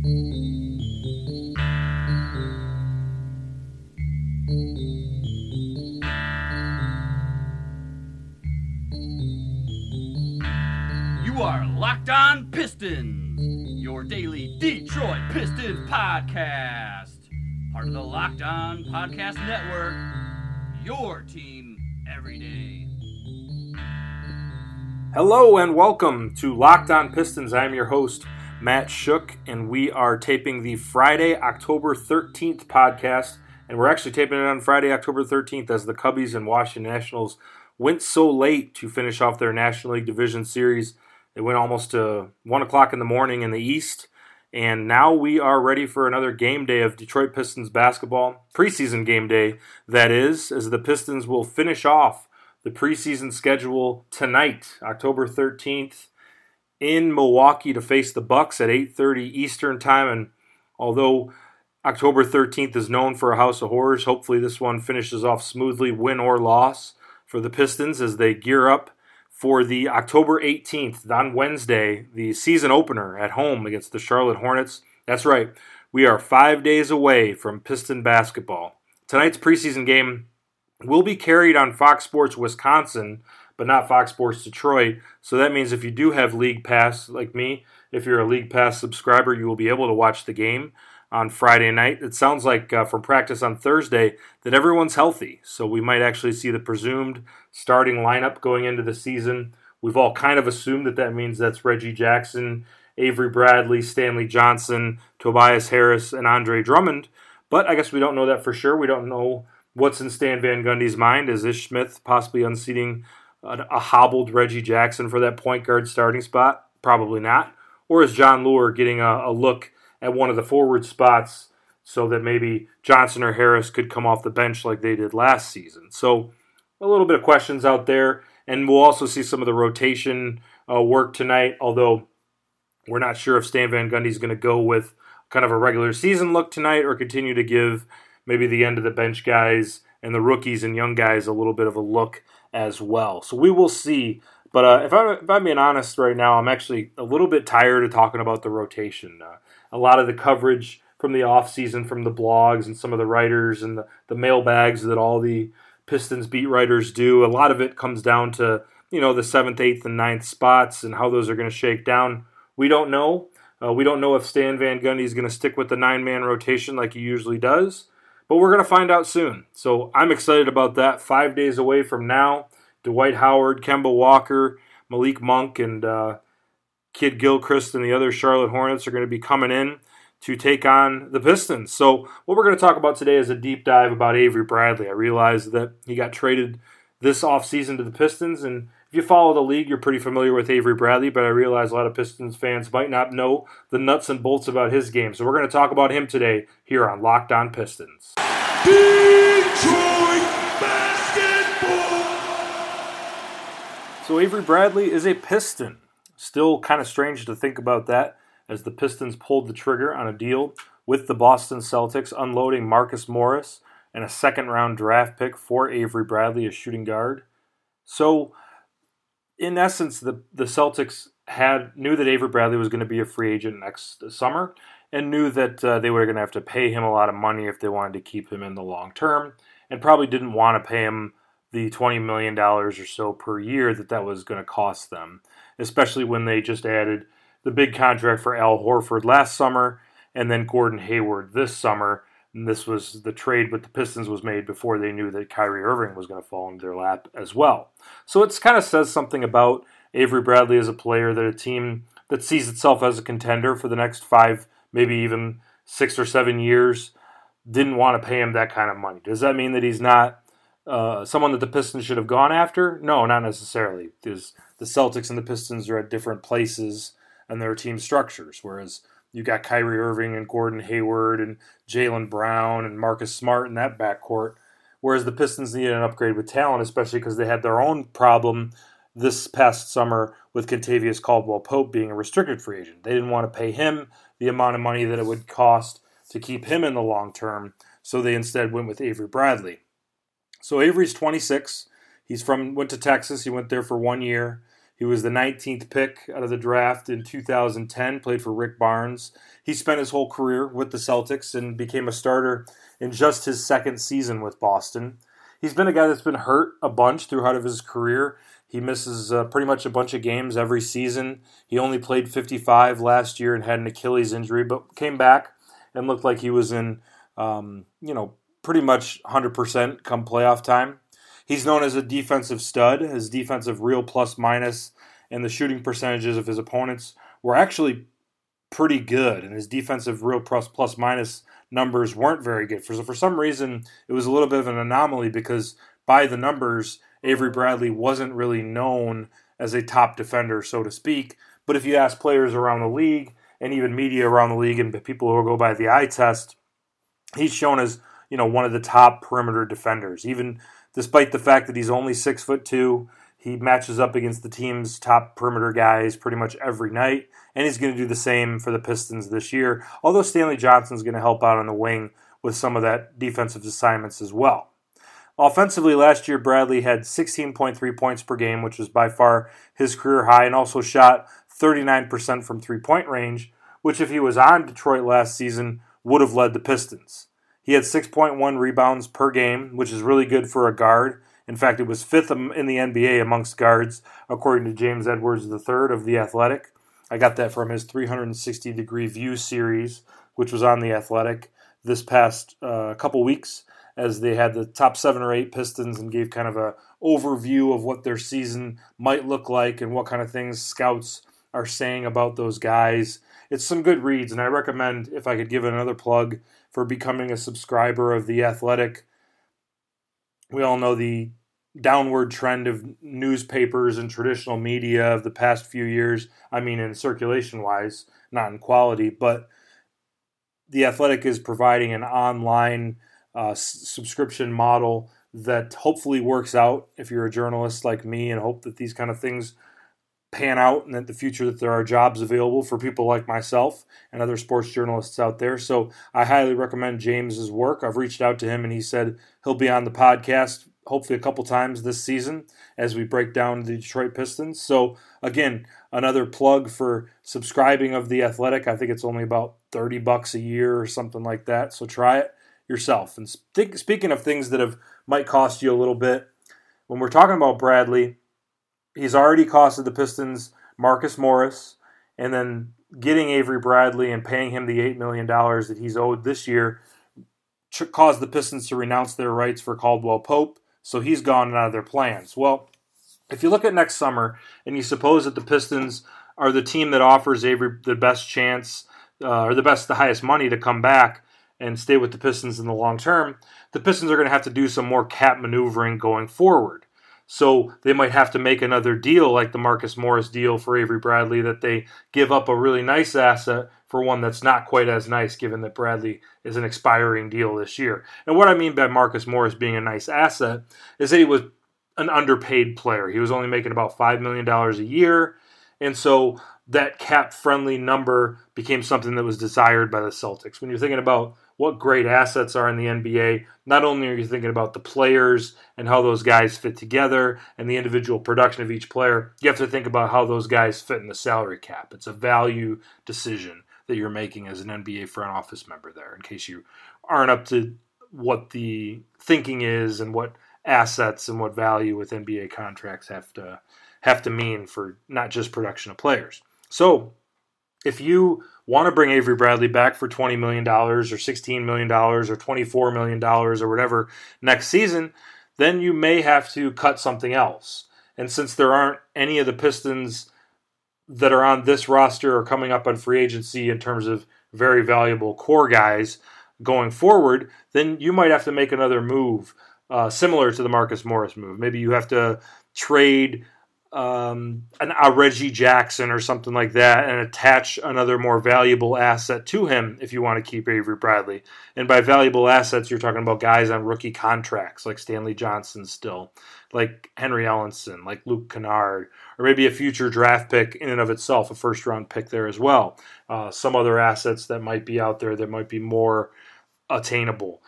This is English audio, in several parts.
You are Locked On Pistons, your daily Detroit Pistons podcast. Part of the Locked On Podcast Network, your team every day. Hello and welcome to Locked On Pistons. I'm your host, Matt Schoch, and we are taping the Friday, October 13th podcast. And we're actually taping it on Friday, October 13th, as the Cubbies and Washington Nationals went so late to finish off their National League Division Series. It went almost to 1 o'clock in the morning in the East. And now we are ready for another game day of Detroit Pistons basketball, preseason game day, that is, as the Pistons will finish off the preseason schedule tonight, October 13th, in Milwaukee to face the Bucks at 8:30 Eastern Time. And although October 13th is known for a house of horrors, hopefully this one finishes off smoothly, win or loss for the Pistons as they gear up for the October 18th on Wednesday, the season opener at home against the Charlotte Hornets. That's right, we are five days away from Piston basketball. Tonight's preseason game will be carried on Fox Sports Wisconsin, but not Fox Sports Detroit. So that means if you do have League Pass like me, if you're a League Pass subscriber, you will be able to watch the game on Friday night. It sounds like uh, from practice on Thursday that everyone's healthy. So we might actually see the presumed starting lineup going into the season. We've all kind of assumed that that means that's Reggie Jackson, Avery Bradley, Stanley Johnson, Tobias Harris, and Andre Drummond. But I guess we don't know that for sure. We don't know what's in Stan Van Gundy's mind. Is Ish Smith possibly unseating a, a hobbled Reggie Jackson for that point guard starting spot? Probably not. Or is Jon Leuer getting a, a look at one of the forward spots so that maybe Johnson or Harris could come off the bench like they did last season? So a little bit of questions out there. And we'll also see some of the rotation uh, work tonight, although we're not sure if Stan Van Gundy is going to go with kind of a regular season look tonight or continue to give maybe the end of the bench guys and the rookies and young guys a little bit of a look as well. So we will see. But uh, if, I'm, if I'm being honest right now, I'm actually a little bit tired of talking about the rotation. Uh, a lot of the coverage from the offseason from the blogs and some of the writers and the, the mailbags that all the Pistons beat writers do. A lot of it comes down to, you know, the seventh, eighth, and ninth spots and how those are going to shake down. We don't know. Uh, we don't know if Stan Van Gundy is going to stick with the nine man rotation like he usually does, but we're going to find out soon. So I'm excited about that. Five days away from now, Dwight Howard, Kemba Walker, Malik Monk, and uh, Kidd Gilchrist and the other Charlotte Hornets are going to be coming in to take on the Pistons. So, what we're going to talk about today is a deep dive about Avery Bradley. I realize that he got traded this offseason to the Pistons, and if you follow the league, you're pretty familiar with Avery Bradley, but I realize a lot of Pistons fans might not know the nuts and bolts about his game. So, we're going to talk about him today here on Locked On Pistons. Detroit basketball. So, Avery Bradley is a Piston. Still kind of strange to think about that as the Pistons pulled the trigger on a deal with the Boston Celtics, unloading Marcus Morris and a second round draft pick for Avery Bradley, a shooting guard. So, in essence, the, the Celtics had knew that Avery Bradley was going to be a free agent next summer and knew that uh, they were going to have to pay him a lot of money if they wanted to keep him in the long term and probably didn't want to pay him the $20 million or so per year that that was going to cost them, especially when they just added the big contract for Al Horford last summer and then Gordon Hayward this summer. And this was the trade with the Pistons was made before they knew that Kyrie Irving was going to fall into their lap as well. So it kind of says something about Avery Bradley as a player that a team that sees itself as a contender for the next five, maybe even six or seven years, didn't want to pay him that kind of money. Does that mean that he's not uh, someone that the Pistons should have gone after? No, not necessarily. Because the Celtics and the Pistons are at different places and their team structures. Whereas you got Kyrie Irving and Gordon Hayward and Jaylen Brown and Marcus Smart in that backcourt. Whereas the Pistons needed an upgrade with talent, especially because they had their own problem this past summer with Kentavious Caldwell Pope being a restricted free agent. They didn't want to pay him the amount of money that it would cost to keep him in the long term, so they instead went with Avery Bradley. So Avery's 26. He's from went to Texas. He went there for one year. He was the 19th pick out of the draft in 2010, played for Rick Barnes. He spent his whole career with the Celtics and became a starter in just his second season with Boston. He's been a guy that's been hurt a bunch throughout of his career. He misses uh, pretty much a bunch of games every season. He only played 55 last year and had an Achilles injury, but came back and looked like he was in, um, you know, pretty much 100% come playoff time. He's known as a defensive stud. His defensive real plus minus and the shooting percentages of his opponents were actually pretty good, and his defensive real plus plus minus numbers weren't very good. For, so for some reason, it was a little bit of an anomaly because by the numbers, Avery Bradley wasn't really known as a top defender, so to speak. But if you ask players around the league and even media around the league and people who go by the eye test, he's shown as you know one of the top perimeter defenders. Even despite the fact that he's only six foot two, he matches up against the team's top perimeter guys pretty much every night, and he's going to do the same for the Pistons this year. Although Stanley Johnson's going to help out on the wing with some of that defensive assignments as well. Offensively, last year, Bradley had 16.3 points per game, which was by far his career high, and also shot 39% from three point range, which, if he was on Detroit last season, would have led the Pistons. He had 6.1 rebounds per game, which is really good for a guard. In fact, it was fifth in the NBA amongst guards, according to James Edwards III of The Athletic. I got that from his 360 degree view series, which was on The Athletic this past uh, couple weeks as they had the top seven or eight Pistons and gave kind of a overview of what their season might look like and what kind of things scouts are saying about those guys. It's some good reads, and I recommend if I could give another plug for becoming a subscriber of the Athletic. We all know the downward trend of newspapers and traditional media of the past few years. I mean, in circulation wise, not in quality, but the Athletic is providing an online uh, subscription model that hopefully works out if you're a journalist like me and hope that these kind of things pan out and that the future that there are jobs available for people like myself and other sports journalists out there. So I highly recommend James's work. I've reached out to him and he said he'll be on the podcast hopefully a couple times this season as we break down the Detroit Pistons. So again, another plug for subscribing of the Athletic. I think it's only about 30 bucks a year or something like that. So try it yourself. And speaking of things that have might cost you a little bit, when we're talking about Bradley, he's already costed the Pistons Marcus Morris, and then getting Avery Bradley and paying him the eight million dollars that he's owed this year caused the Pistons to renounce their rights for Caldwell Pope, so he's gone out of their plans. Well, if you look at next summer and you suppose that the Pistons are the team that offers Avery the best chance uh, or the best, the highest money to come back, and stay with the Pistons in the long term, the Pistons are going to have to do some more cap maneuvering going forward. So they might have to make another deal like the Marcus Morris deal for Avery Bradley that they give up a really nice asset for one that's not quite as nice given that Bradley is an expiring deal this year. And what I mean by Marcus Morris being a nice asset is that he was an underpaid player. He was only making about $5 million a year. And so that cap friendly number became something that was desired by the Celtics. When you're thinking about what great assets are in the NBA. Not only are you thinking about the players and how those guys fit together and the individual production of each player, you have to think about how those guys fit in the salary cap. It's a value decision that you're making as an NBA front office member there, in case you aren't up to what the thinking is and what assets and what value with NBA contracts have to have to mean for not just production of players. So, if you want to bring Avery Bradley back for $20 million or $16 million or $24 million or whatever next season, then you may have to cut something else. And since there aren't any of the Pistons that are on this roster or coming up on free agency in terms of very valuable core guys going forward, then you might have to make another move uh, similar to the Marcus Morris move. Maybe you have to trade um, an, a Reggie Jackson or something like that and attach another more valuable asset to him if you want to keep Avery Bradley. And by valuable assets, you're talking about guys on rookie contracts like Stanley Johnson still, like Henry Ellenson, like Luke Kennard, or maybe a future draft pick in and of itself, a first round pick there as well. Uh, some other assets that might be out there that might be more attainable.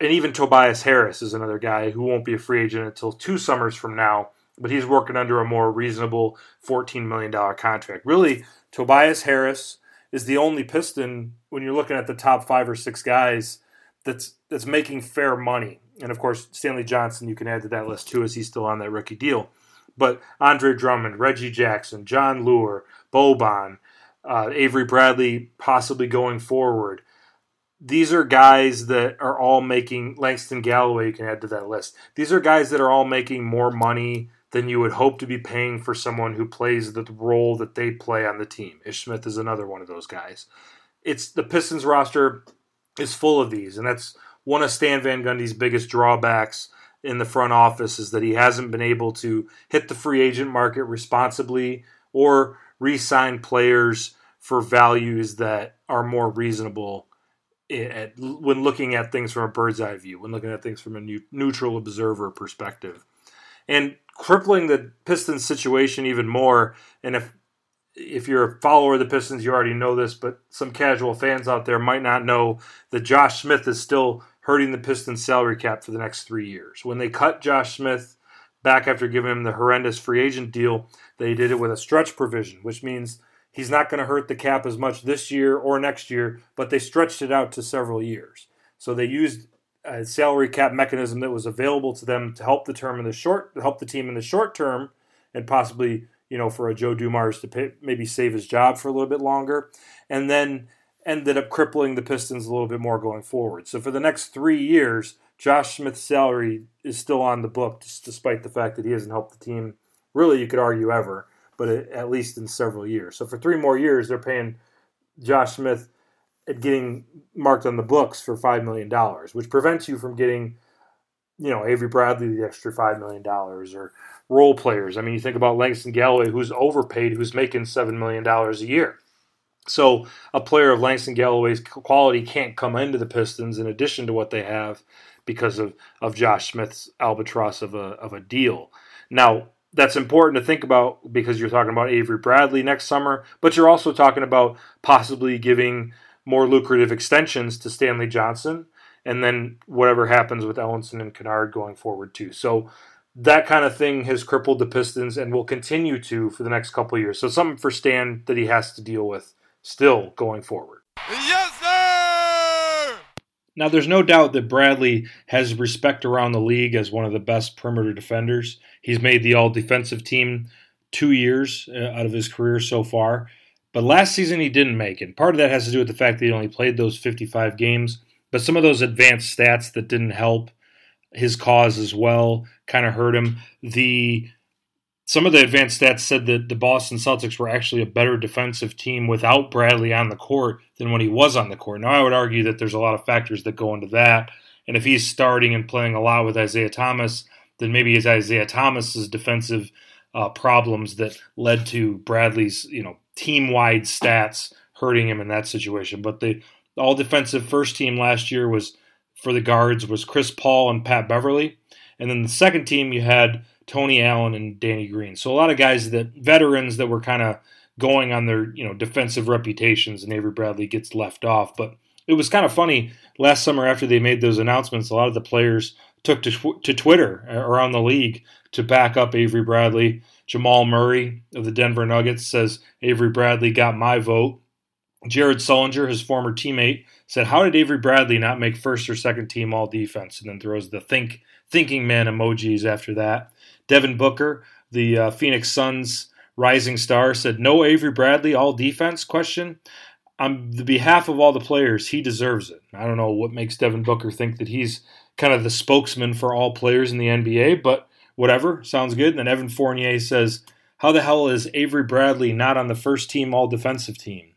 And even Tobias Harris is another guy who won't be a free agent until two summers from now but he's working under a more reasonable $14 million contract. Really, Tobias Harris is the only Piston when you're looking at the top five or six guys that's that's making fair money. And of course, Stanley Johnson you can add to that list too, as he's still on that rookie deal. But Andre Drummond, Reggie Jackson, Jon Leuer, Boban, uh, Avery Bradley, possibly going forward. These are guys that are all making Langston Galloway. You can add to that list. These are guys that are all making more money than you would hope to be paying for someone who plays the role that they play on the team. Ish Smith is another one of those guys. It's the Pistons roster is full of these, and that's one of Stan Van Gundy's biggest drawbacks in the front office is that he hasn't been able to hit the free agent market responsibly or re-sign players for values that are more reasonable at, when looking at things from a bird's eye view, when looking at things from a neutral observer perspective. And crippling the Pistons situation even more, and if if you're a follower of the Pistons, you already know this, but some casual fans out there might not know that Josh Smith is still hurting the Pistons salary cap for the next three years. When they cut Josh Smith back after giving him the horrendous free agent deal, they did it with a stretch provision, which means he's not going to hurt the cap as much this year or next year, but they stretched it out to several years. So they used a salary cap mechanism that was available to them to help the term in the short, to help the team in the short term, and possibly you know for a Joe Dumars to pay, maybe save his job for a little bit longer, and then ended up crippling the Pistons a little bit more going forward. So for the next three years, Josh Smith's salary is still on the book, despite the fact that he hasn't helped the team. Really, you could argue ever, but at least in several years. So for three more years, they're paying Josh Smith at getting marked on the books for five million dollars, which prevents you from getting, you know, Avery Bradley the extra five million dollars or role players. I mean, you think about Langston Galloway, who's overpaid, who's making seven million dollars a year. So a player of Langston Galloway's quality can't come into the Pistons in addition to what they have because of, of Josh Smith's albatross of a of a deal. Now that's important to think about because you're talking about Avery Bradley next summer, but you're also talking about possibly giving more lucrative extensions to Stanley Johnson, and then whatever happens with Ellenson and Kennard going forward too. So that kind of thing has crippled the Pistons and will continue to for the next couple years. So something for Stan that he has to deal with still going forward. Yes, sir. Now, there's no doubt that Bradley has respect around the league as one of the best perimeter defenders. He's made the All Defensive Team two years uh, out of his career so far. But last season he didn't make it. Part of that has to do with the fact that he only played those 55 games. But some of those advanced stats that didn't help his cause as well kind of hurt him. The some of the advanced stats said that the Boston Celtics were actually a better defensive team without Bradley on the court than when he was on the court. Now I would argue that there's a lot of factors that go into that. And if he's starting and playing a lot with Isaiah Thomas, then maybe it's Isaiah Thomas's defensive uh, problems that led to Bradley's, you know, team-wide stats hurting him in that situation. But the all defensive first team last year was for the guards was Chris Paul and Pat Beverley, And then the second team you had Tony Allen and Danny Green. So a lot of guys that veterans that were kind of going on their, you know, defensive reputations and Avery Bradley gets left off. But it was kind of funny last summer after they made those announcements, a lot of the players took to, to Twitter around the league to back up Avery Bradley. Jamal Murray of the Denver Nuggets says Avery Bradley got my vote. Jared Sullinger, his former teammate, said, "How did Avery Bradley not make first or second team all defense?" And then throws the think thinking man emojis after that. Devin Booker, the uh, Phoenix Suns rising star, said, "No Avery Bradley all defense?" Question. On the behalf of all the players, he deserves it. I don't know what makes Devin Booker think that he's kind of the spokesman for all players in the NBA, but whatever, sounds good. And then Evan Fournier says, How the hell is Avery Bradley not on the first team all defensive team?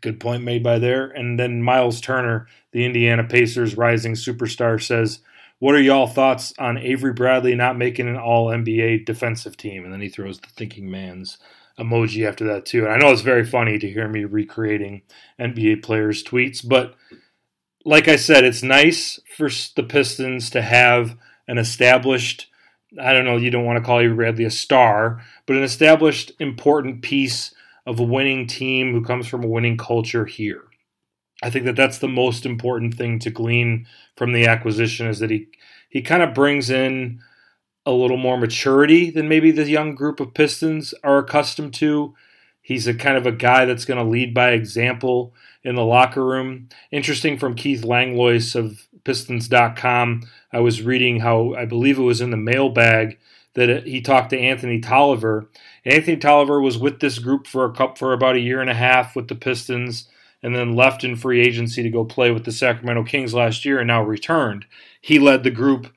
Good point made by there. And then Miles Turner, the Indiana Pacers rising superstar, says, What are y'all thoughts on Avery Bradley not making an all NBA defensive team? And then he throws the thinking man's emoji after that, too. And I know it's very funny to hear me recreating NBA players' tweets, but like I said, it's nice for the Pistons to have an established I don't know, you don't want to call Avery Bradley a star, but an established important piece of a winning team who comes from a winning culture here. I think that that's the most important thing to glean from the acquisition is that he he kind of brings in a little more maturity than maybe the young group of Pistons are accustomed to. He's a kind of a guy that's going to lead by example in the locker room. Interesting from Keith Langlois of Pistons.com. I was reading how I believe it was in the mailbag that he talked to Anthony Tolliver. Anthony Tolliver was with this group for a cup for about a year and a half with the Pistons, and then left in free agency to go play with the Sacramento Kings last year, and now returned. He led the group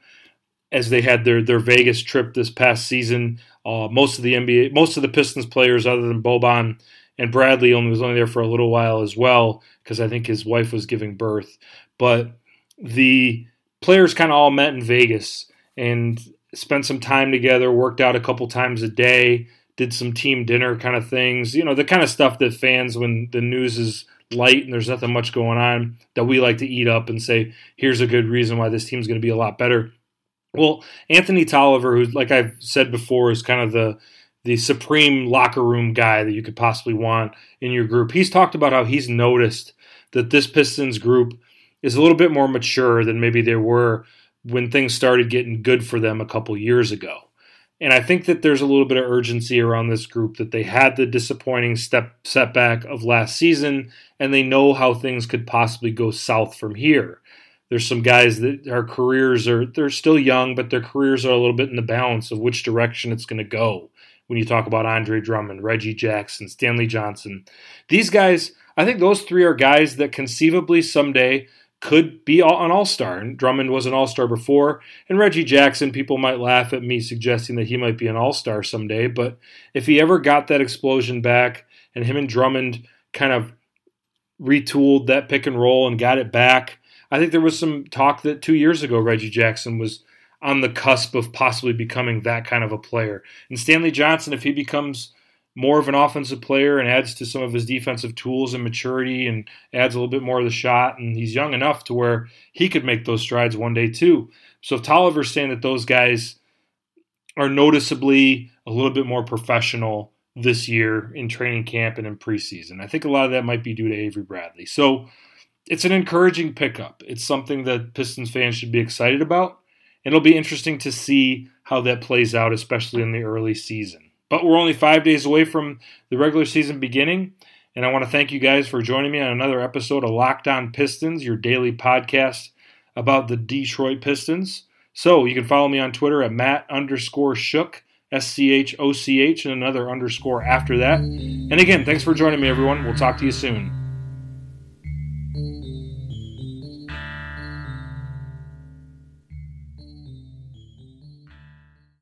as they had their their Vegas trip this past season. Uh, most of the NBA, most of the Pistons players, other than Boban and Bradley, only was only there for a little while as well because I think his wife was giving birth. But the players kind of all met in Vegas and spent some time together, worked out a couple times a day, did some team dinner kind of things. You know, the kind of stuff that fans, when the news is light and there's nothing much going on, that we like to eat up and say, here's a good reason why this team's going to be a lot better. Well, Anthony Tolliver, who, like I've said before, is kind of the the supreme locker room guy that you could possibly want in your group. He's talked about how he's noticed that this Pistons group is a little bit more mature than maybe they were when things started getting good for them a couple years ago. And I think that there's a little bit of urgency around this group that they had the disappointing step setback of last season and they know how things could possibly go south from here. There's some guys that our careers are they're still young, but their careers are a little bit in the balance of which direction it's going to go. When you talk about Andre Drummond, Reggie Jackson, Stanley Johnson, these guys, I think those three are guys that conceivably someday could be an all star. And Drummond was an all star before. And Reggie Jackson, people might laugh at me suggesting that he might be an all star someday. But if he ever got that explosion back and him and Drummond kind of retooled that pick and roll and got it back, I think there was some talk that two years ago Reggie Jackson was on the cusp of possibly becoming that kind of a player. And Stanley Johnson, if he becomes more of an offensive player and adds to some of his defensive tools and maturity and adds a little bit more of the shot. And he's young enough to where he could make those strides one day too. So if Tolliver's saying that those guys are noticeably a little bit more professional this year in training camp and in preseason, I think a lot of that might be due to Avery Bradley. So it's an encouraging pickup. It's something that Pistons fans should be excited about. It'll be interesting to see how that plays out, especially in the early season. But we're only five days away from the regular season beginning. And I want to thank you guys for joining me on another episode of Locked On Pistons, your daily podcast about the Detroit Pistons. So you can follow me on Twitter at Matt underscore Schoch, S C H O C H, and another underscore after that. And again, thanks for joining me, everyone. We'll talk to you soon.